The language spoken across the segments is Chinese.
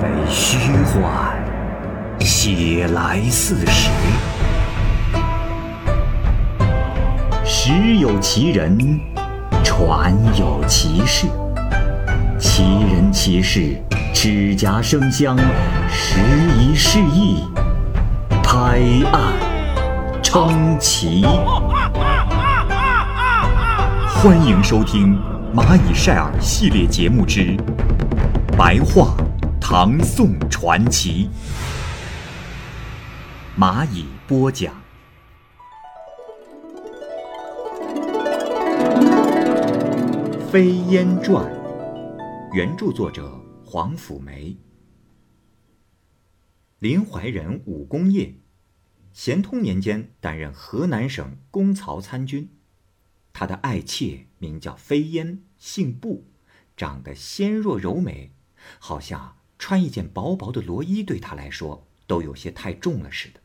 被虚幻，写来似实。时有其人，传有其事。其人其事，指甲生香，时移世易，拍案称奇。欢迎收听《蚂蚁晒尔》系列节目之《白话唐宋传奇》，蚂蚁播讲。《飞烟传》，原著作者黄甫梅。林怀仁武功业，咸通年间担任河南省公曹参军。他的爱妾名叫飞烟，姓布，长得纤弱柔美，好像穿一件薄薄的罗衣对他来说都有些太重了似的。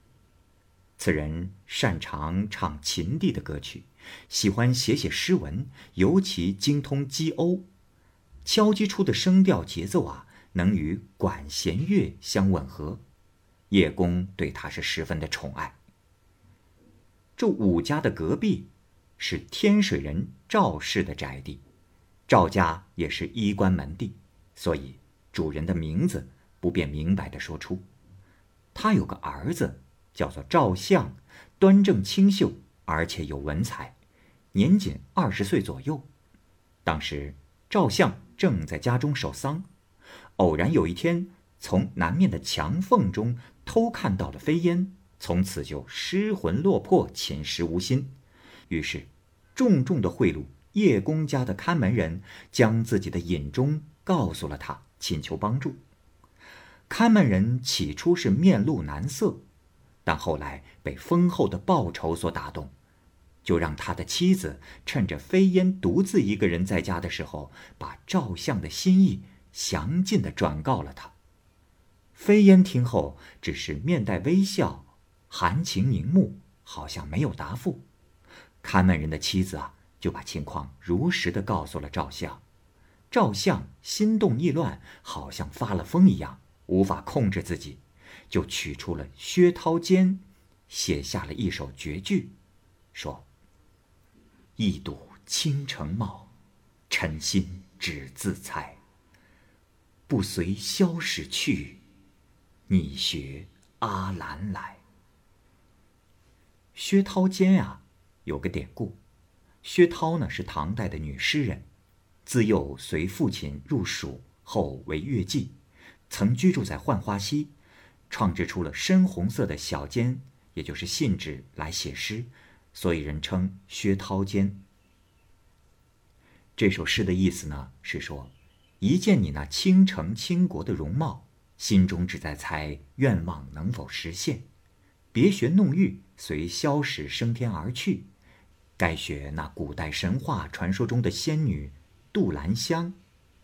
此人擅长唱秦地的歌曲，喜欢写写诗文，尤其精通击瓯，敲击出的声调节奏啊，能与管弦乐相吻合。叶公对他是十分的宠爱。这武家的隔壁。是天水人赵氏的宅地，赵家也是衣冠门第，所以主人的名字不便明白的说出。他有个儿子，叫做赵相，端正清秀，而且有文采，年仅二十岁左右。当时赵相正在家中守丧，偶然有一天从南面的墙缝中偷看到了飞烟，从此就失魂落魄，寝食无心。于是，重重的贿赂叶公家的看门人，将自己的隐衷告诉了他，请求帮助。看门人起初是面露难色，但后来被丰厚的报酬所打动，就让他的妻子趁着飞烟独自一个人在家的时候，把赵相的心意详尽的转告了他。飞烟听后，只是面带微笑，含情凝目，好像没有答复。看门人的妻子啊，就把情况如实的告诉了赵相。赵相心动意乱，好像发了疯一样，无法控制自己，就取出了薛涛笺，写下了一首绝句，说：“一睹倾城貌，臣心只自猜。不随萧史去，你学阿兰来。”薛涛笺啊。有个典故，薛涛呢是唐代的女诗人，自幼随父亲入蜀后为乐妓，曾居住在浣花溪，创制出了深红色的小笺，也就是信纸来写诗，所以人称薛涛笺。这首诗的意思呢是说，一见你那倾城倾国的容貌，心中只在猜愿望能否实现，别学弄玉，随萧史升天而去。该学那古代神话传说中的仙女杜兰香，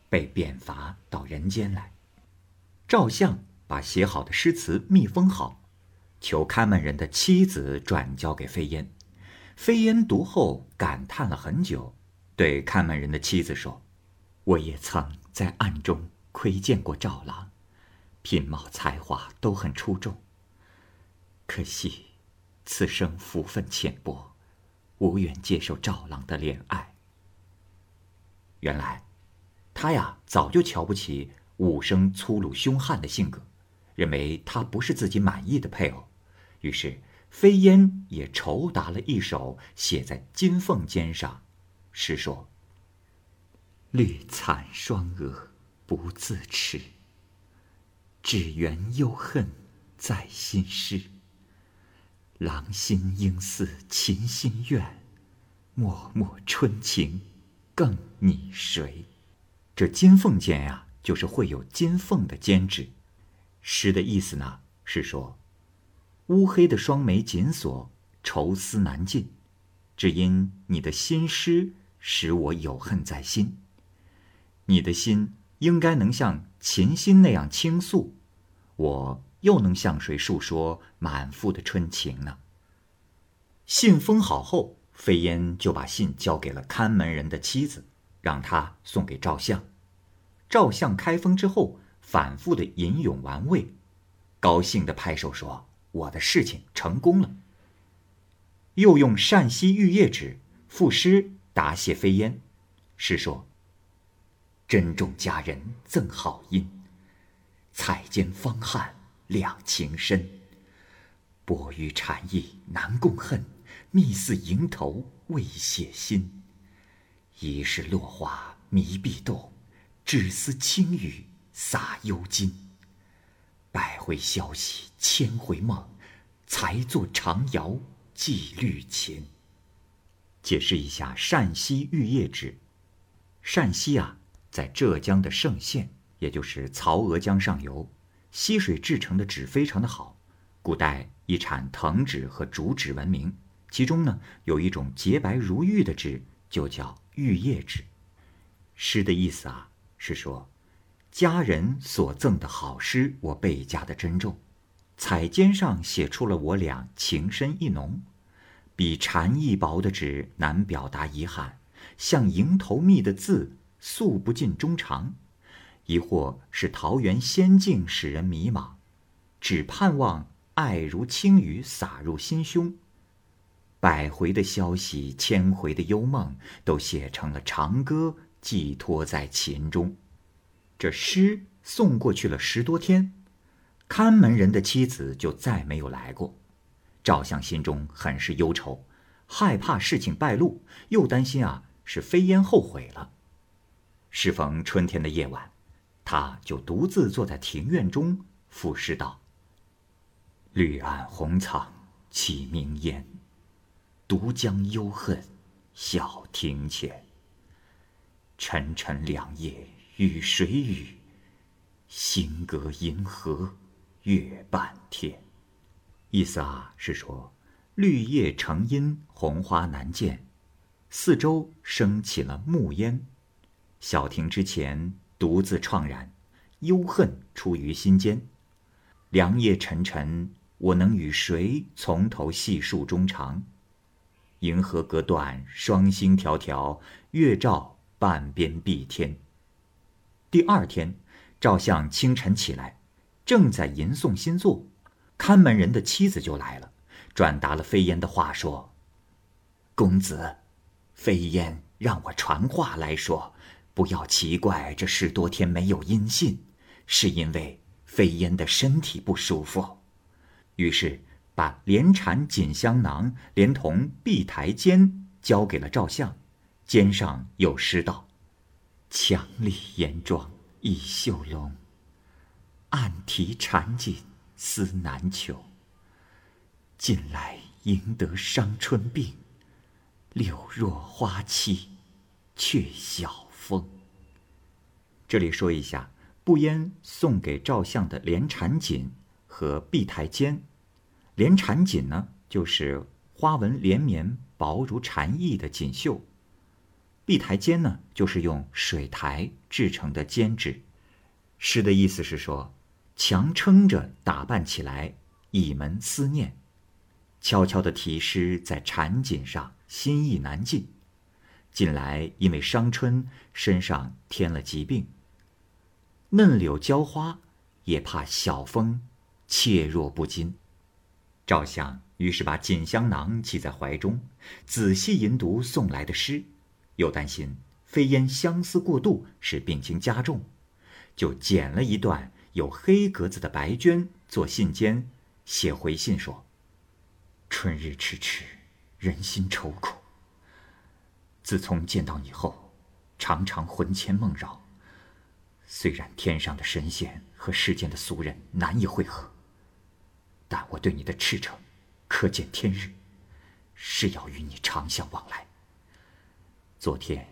被贬罚到人间来。赵相把写好的诗词密封好，求看门人的妻子转交给飞烟。飞烟读后感叹了很久，对看门人的妻子说：“我也曾在暗中窥见过赵郎，品貌才华都很出众。可惜此生福分浅薄。”无缘接受赵郎的怜爱。原来，他呀早就瞧不起武生粗鲁凶悍的性格，认为他不是自己满意的配偶。于是，飞烟也酬答了一首，写在金凤肩上，诗说：“绿惨双蛾不自持，只缘幽恨在心事。”郎心应似琴心愿，脉脉春情更拟谁？这金凤笺呀，就是会有金凤的笺纸。诗的意思呢，是说，乌黑的双眉紧锁，愁思难尽，只因你的心诗使我有恨在心。你的心应该能像琴心那样倾诉，我。又能向谁诉说满腹的春情呢？信封好后，飞烟就把信交给了看门人的妻子，让他送给赵相。赵相开封之后，反复的吟咏玩味，高兴的拍手说：“我的事情成功了。”又用善溪玉叶纸赋诗答谢飞燕，诗说：“珍重佳人赠好音，彩笺芳汉两情深。薄于禅意难共恨，密似蝇头未写心。疑是落花迷碧动，只思轻语洒幽金。百回消息千回梦，才作长谣。”寄绿琴。解释一下善溪玉叶纸。善溪啊，在浙江的嵊县，也就是曹娥江上游，溪水制成的纸非常的好。古代以产藤纸和竹纸闻名，其中呢有一种洁白如玉的纸，就叫玉叶纸。诗的意思啊，是说家人所赠的好诗，我倍加的珍重。彩笺上写出了我俩情深意浓。比蝉翼薄的纸难表达遗憾，像蝇头密的字诉不尽衷肠，亦或是桃源仙境使人迷茫，只盼望爱如轻雨洒入心胸。百回的消息，千回的幽梦，都写成了长歌，寄托在琴中。这诗送过去了十多天，看门人的妻子就再没有来过。赵相心中很是忧愁，害怕事情败露，又担心啊是飞燕后悔了。适逢春天的夜晚，他就独自坐在庭院中赋诗道：“绿岸红苍起明烟，独将幽恨晓庭前。沉沉两夜与谁语？星隔银河月半天。”意思啊是说，绿叶成荫，红花难见，四周升起了暮烟，小亭之前独自怆然，忧恨出于心间。凉夜沉沉，我能与谁从头细数衷肠？银河隔断，双星迢迢，月照半边碧天。第二天，赵相清晨起来，正在吟诵新作。看门人的妻子就来了，转达了飞燕的话，说：“公子，飞燕让我传话来说，不要奇怪这十多天没有音信，是因为飞燕的身体不舒服。”于是把连缠锦香囊连同碧台笺交给了赵相，笺上有诗道：“墙里严妆一绣笼，暗提缠锦。”思难求。近来赢得伤春病，柳若花期，却晓风。这里说一下，不烟送给赵相的连缠锦和碧台笺。连缠锦呢，就是花纹连绵、薄如蝉翼的锦绣；碧台笺呢，就是用水苔制成的笺纸。诗的意思是说。强撑着打扮起来，一门思念，悄悄的题诗在缠锦上，心意难尽。近来因为伤春，身上添了疾病。嫩柳娇花，也怕晓风怯弱不禁。赵相于是把锦香囊系在怀中，仔细吟读送来的诗，又担心飞烟相思过度，使病情加重，就剪了一段。有黑格子的白绢做信笺，写回信说：“春日迟迟，人心愁苦。自从见到你后，常常魂牵梦绕。虽然天上的神仙和世间的俗人难以会合，但我对你的赤诚，可见天日，是要与你长相往来。昨天，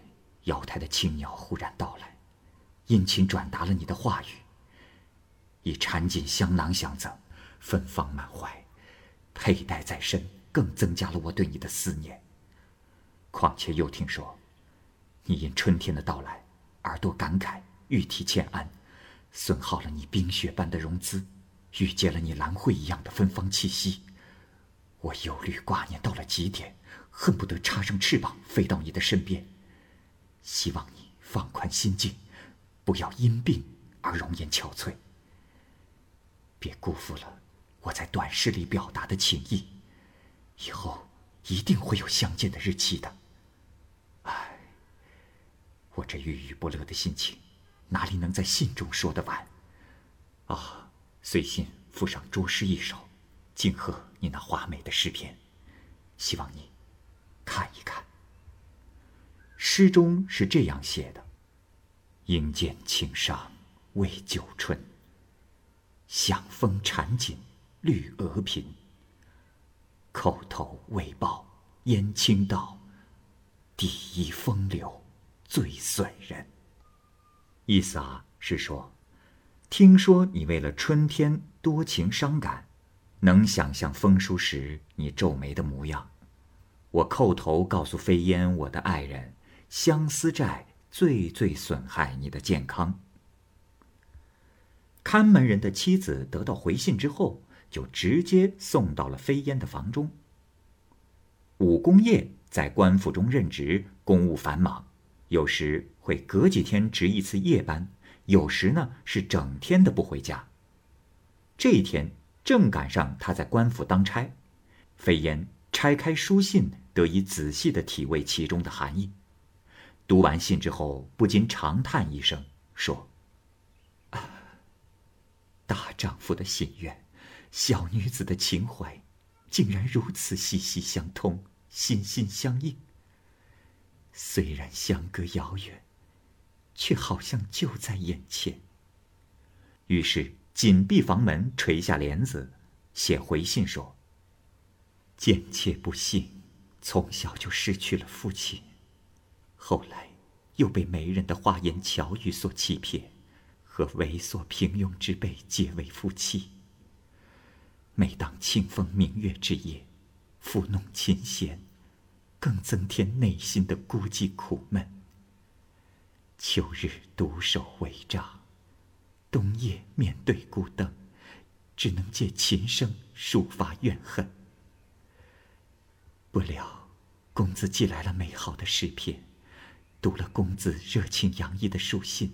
瑶台的青鸟忽然到来，殷勤转达了你的话语。”以缠锦香囊相赠，芬芳满怀，佩戴在身，更增加了我对你的思念。况且又听说，你因春天的到来而多感慨，欲提欠安，损耗了你冰雪般的容姿，遇见了你兰蕙一样的芬芳气息，我忧虑挂念到了极点，恨不得插上翅膀飞到你的身边。希望你放宽心境，不要因病而容颜憔悴。别辜负了我在短诗里表达的情意，以后一定会有相见的日期的。唉，我这郁郁不乐的心情，哪里能在信中说得完？啊，随信附上拙诗一首，敬贺你那华美的诗篇，希望你看一看。诗中是这样写的：“应见情伤未久春，响风缠锦绿额颦。叩头未报燕青道，第一风流最损人。”意思啊是说，听说你为了春天多情伤感，能想象风书时你皱眉的模样。我叩头告诉飞烟，我的爱人。相思债最最损害你的健康。看门人的妻子得到回信之后，就直接送到了飞烟的房中。武公业在官府中任职，公务繁忙，有时会隔几天值一次夜班，有时呢是整天的不回家。这一天正赶上他在官府当差，飞烟拆开书信，得以仔细的体味其中的含义。读完信之后，不禁长叹一声，说：“大丈夫的心愿，小女子的情怀，竟然如此息息相通，心心相印。虽然相隔遥远，却好像就在眼前。”于是紧闭房门，垂下帘子，写回信说：“贱妾不幸，从小就失去了父亲。”后来，又被媒人的花言巧语所欺骗，和猥琐平庸之辈结为夫妻。每当清风明月之夜，抚弄琴弦，更增添内心的孤寂苦闷。秋日独守帷帐，冬夜面对孤灯，只能借琴声抒发怨恨。不料，公子寄来了美好的诗篇。读了公子热情洋溢的书信，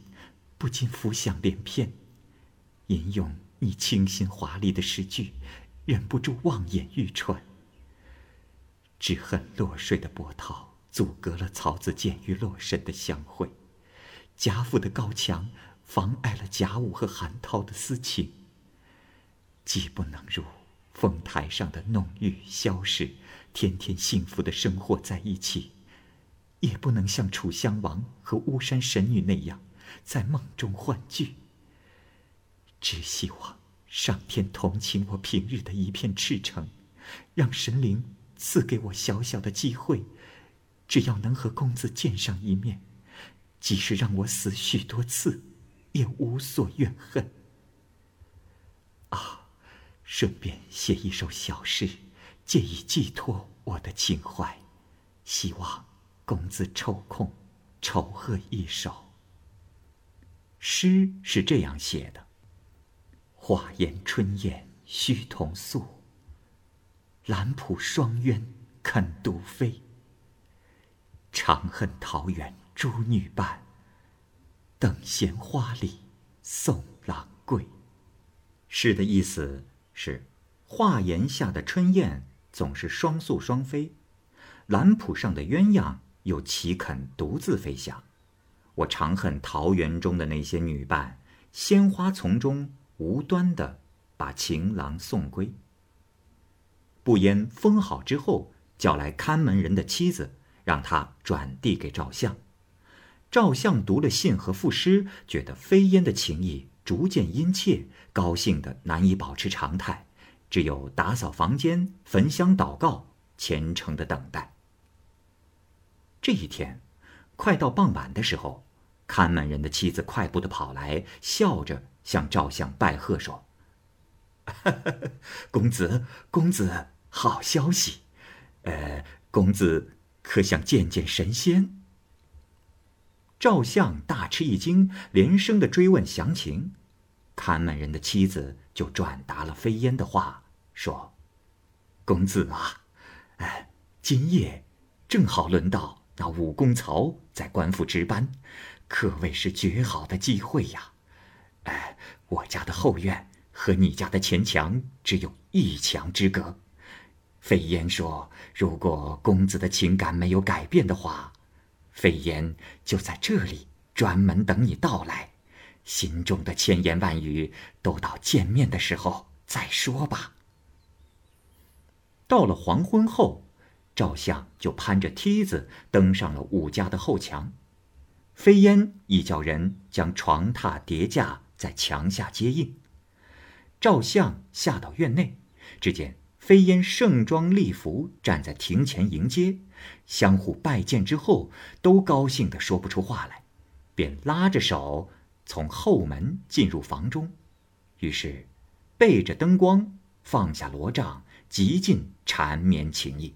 不禁浮想联翩，吟咏你清新华丽的诗句，忍不住望眼欲穿。只恨落水的波涛阻隔了曹子建与洛神的相会，贾府的高墙妨碍了贾武和韩涛的私情。既不能如凤台上的浓郁消逝，天天幸福的生活在一起。也不能像楚襄王和巫山神女那样，在梦中欢聚。只希望上天同情我平日的一片赤诚，让神灵赐给我小小的机会，只要能和公子见上一面，即使让我死许多次，也无所怨恨。啊，顺便写一首小诗，借以寄托我的情怀，希望。公子抽空，酬贺一首。诗是这样写的：花颜春燕须同宿，兰浦双鸳肯独飞。长恨桃源诸女伴，等闲花里送郎归。诗的意思是：画檐下的春燕总是双宿双飞，兰浦上的鸳鸯。又岂肯独自飞翔？我常恨桃源中的那些女伴，鲜花丛中无端的把情郎送归。不言封好之后，叫来看门人的妻子，让他转递给赵相。赵相读了信和赋诗，觉得飞烟的情意逐渐殷切，高兴的难以保持常态，只有打扫房间、焚香祷告，虔诚的等待。这一天，快到傍晚的时候，看门人的妻子快步的跑来，笑着向赵相拜贺说：“ 公子，公子，好消息！呃，公子可想见见神仙？”赵相大吃一惊，连声的追问详情。看门人的妻子就转达了飞烟的话，说：“公子啊，哎，今夜正好轮到。”那武功曹在官府值班，可谓是绝好的机会呀！哎，我家的后院和你家的前墙只有一墙之隔。飞燕说：“如果公子的情感没有改变的话，飞燕就在这里专门等你到来。心中的千言万语，都到见面的时候再说吧。”到了黄昏后，赵相就攀着梯子登上了武家的后墙。飞燕一叫人将床榻叠架在墙下接应。赵相下到院内，只见。飞燕盛装丽服站在庭前迎接，相互拜见之后，都高兴的说不出话来，便拉着手从后门进入房中。于是，背着灯光，放下罗帐，极尽缠绵情意。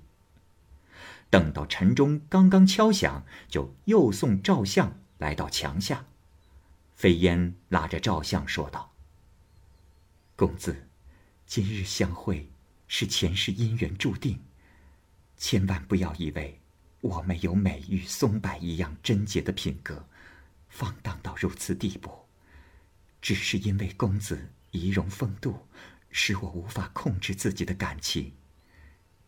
等到晨钟刚刚敲响，就又送赵相来到墙下。飞烟拉着赵相说道：“公子，今日相会。”是前世姻缘注定，千万不要以为我没有美玉松柏一样贞洁的品格，放荡到如此地步，只是因为公子仪容风度，使我无法控制自己的感情。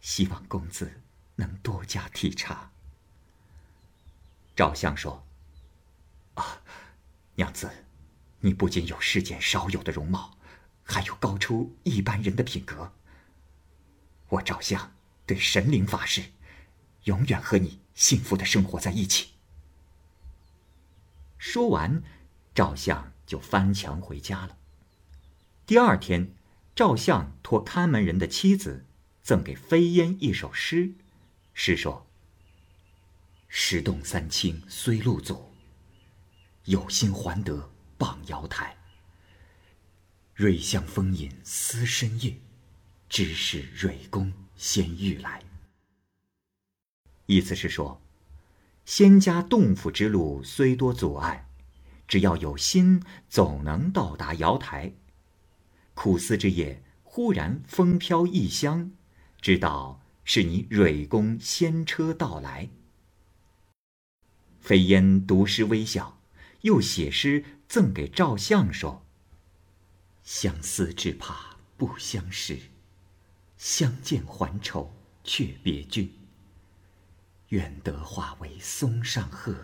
希望公子能多加体察。赵相说：“啊，娘子，你不仅有世间少有的容貌，还有高出一般人的品格。”我赵相对神灵发誓，永远和你幸福的生活在一起。说完，赵相就翻墙回家了。第二天，赵相托看门人的妻子赠给飞燕一首诗，诗说：“石洞三清虽路阻，有心还得傍瑶台。瑞香风饮思深夜。”知是瑞公先欲来。意思是说，仙家洞府之路虽多阻碍，只要有心，总能到达瑶台。苦思之夜，忽然风飘异香，知道是你蕊宫仙车到来。飞烟读诗微笑，又写诗赠给赵相说：“相思只怕不相识。”相见还愁却别君。愿得化为松上鹤，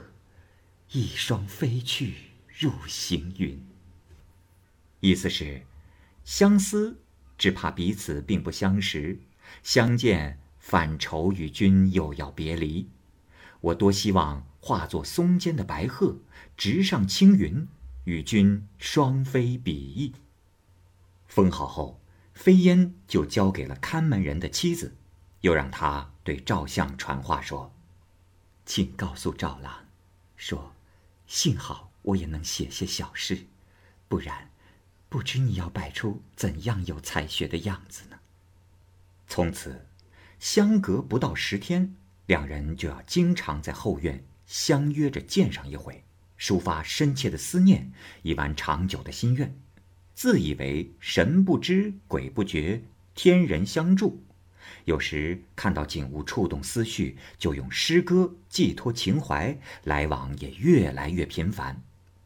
一双飞去入行云。意思是，相思只怕彼此并不相识，相见反愁与君又要别离。我多希望化作松间的白鹤，直上青云，与君双飞比翼。封好后。飞燕就交给了看门人的妻子，又让他对赵相传话说：“请告诉赵郎，说，幸好我也能写些小诗，不然，不知你要摆出怎样有才学的样子呢。”从此，相隔不到十天，两人就要经常在后院相约着见上一回，抒发深切的思念，以完长久的心愿。自以为神不知鬼不觉，天人相助。有时看到景物触动思绪，就用诗歌寄托情怀，来往也越来越频繁。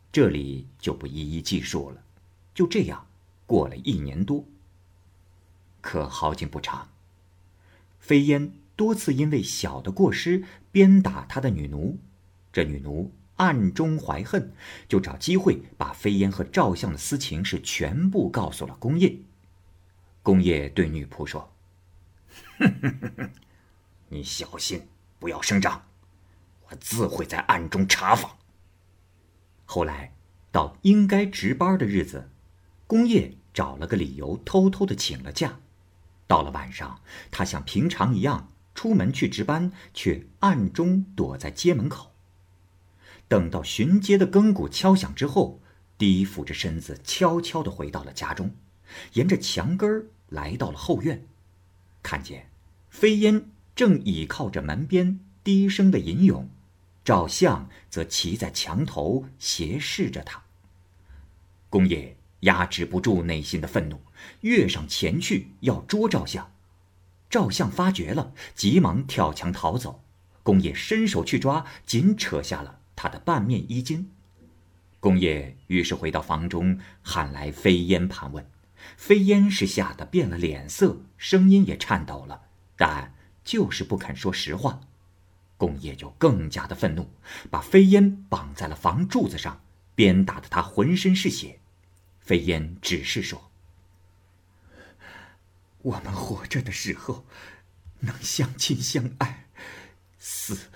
这里就不一一记述了。就这样过了一年多。可好景不长，飞燕多次因为小的过失鞭打他的女奴，这女奴。暗中怀恨，就找机会把飞燕和赵相的私情是全部告诉了宫业。宫业对女仆说：“ 你小心，不要声张，我自会在暗中查访。”后来到应该值班的日子，宫业找了个理由偷偷的请了假。到了晚上，他像平常一样出门去值班，却暗中躲在街门口。等到巡街的更鼓敲响之后，低俯着身子，悄悄地回到了家中，沿着墙根儿来到了后院，看见飞烟正倚靠着门边低声的吟咏，赵相则骑在墙头斜视着他。公爷压制不住内心的愤怒，跃上前去要捉赵相，赵相发觉了，急忙跳墙逃走，公爷伸手去抓，紧扯下了。他的半面衣襟，公爷于是回到房中，喊来飞烟盘问。飞烟是吓得变了脸色，声音也颤抖了，但就是不肯说实话。公爷就更加的愤怒，把飞烟绑在了房柱子上，鞭打得他浑身是血。飞烟只是说：“我们活着的时候，能相亲相爱，死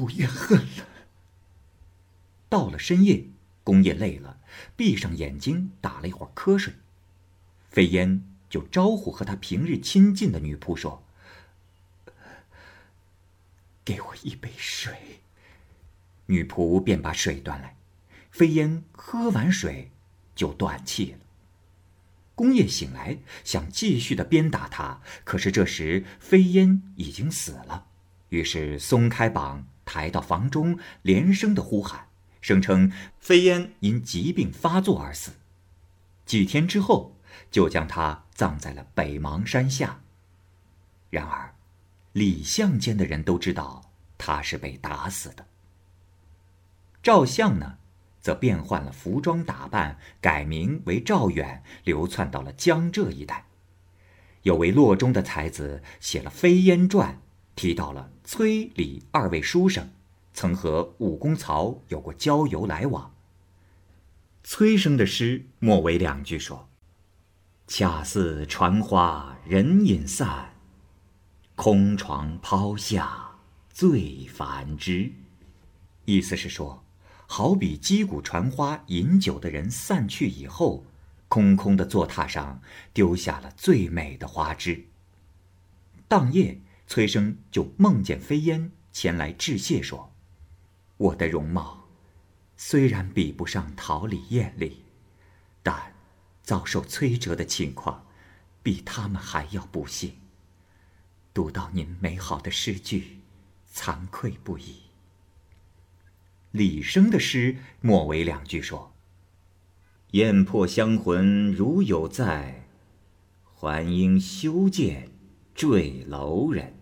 不怨恨了。”到了深夜，公爷累了，闭上眼睛打了一会儿瞌睡。飞烟就招呼和他平日亲近的女仆说：“给我一杯水。”女仆便把水端来。飞烟喝完水，就断气了。公爷醒来，想继续的鞭打他，可是这时飞烟已经死了，于是松开绑，抬到房中，连声的呼喊。声称飞烟因疾病发作而死，几天之后就将他葬在了北邙山下。然而，李相间的人都知道他是被打死的。赵相呢，则变换了服装打扮，改名为赵远，流窜到了江浙一带。有位洛中的才子写了《飞烟传》，提到了崔李二位书生。曾和武功曹有过交游来往。崔生的诗末尾两句说：“恰似传花人影散，空床抛下醉繁枝。”意思是说，好比击鼓传花饮酒的人散去以后，空空的坐榻上丢下了最美的花枝。当夜，崔生就梦见飞烟前来致谢，说。我的容貌，虽然比不上桃李艳丽，但遭受摧折的情况，比他们还要不幸。读到您美好的诗句，惭愧不已。李生的诗末尾两句说：“燕破香魂如有在，还应修建坠楼人。”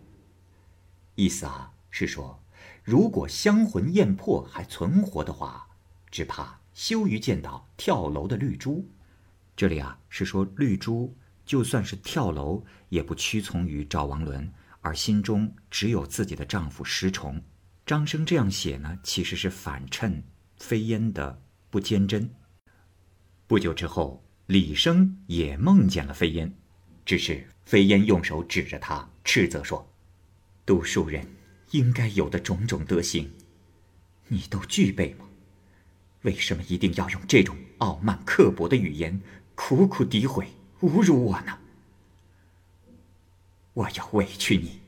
意思啊，是说。如果香魂艳魄还存活的话，只怕羞于见到跳楼的绿珠。这里啊是说绿珠就算是跳楼，也不屈从于赵王伦，而心中只有自己的丈夫石崇。张生这样写呢，其实是反衬飞烟的不坚贞。不久之后，李生也梦见了飞烟，只是飞烟用手指着他，斥责说：“读书人。”应该有的种种德行，你都具备吗？为什么一定要用这种傲慢刻薄的语言，苦苦诋毁、侮辱我呢？我要委屈你，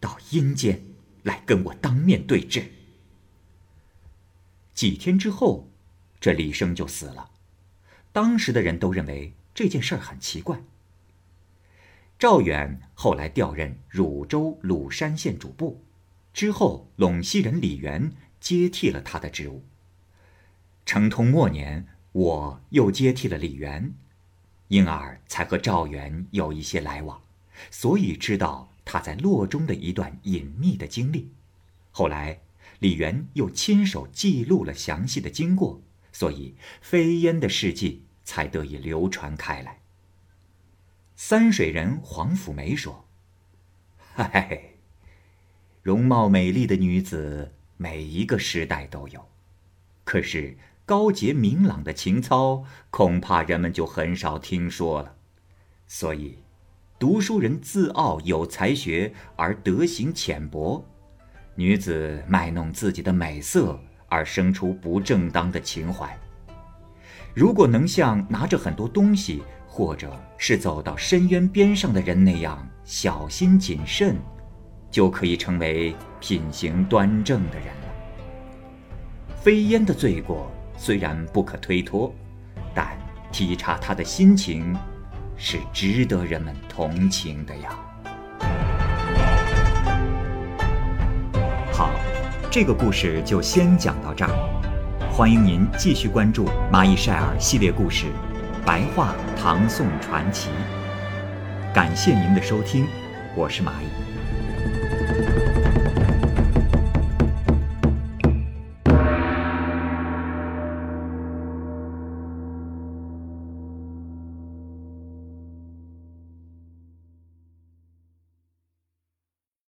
到阴间来跟我当面对质。几天之后，这李生就死了。当时的人都认为这件事儿很奇怪。赵远后来调任汝州鲁山县主簿。之后，陇西人李元接替了他的职务。成通末年，我又接替了李元，因而才和赵元有一些来往，所以知道他在洛中的一段隐秘的经历。后来，李元又亲手记录了详细的经过，所以飞烟的事迹才得以流传开来。三水人黄甫梅说：“嗨。”容貌美丽的女子，每一个时代都有，可是高洁明朗的情操，恐怕人们就很少听说了。所以，读书人自傲有才学而德行浅薄，女子卖弄自己的美色而生出不正当的情怀。如果能像拿着很多东西，或者是走到深渊边上的人那样小心谨慎。就可以成为品行端正的人了。飞烟的罪过虽然不可推脱，但体察他的心情，是值得人们同情的呀。好，这个故事就先讲到这儿，欢迎您继续关注《蚂蚁晒尔》系列故事《白话唐宋传奇》。感谢您的收听，我是蚂蚁。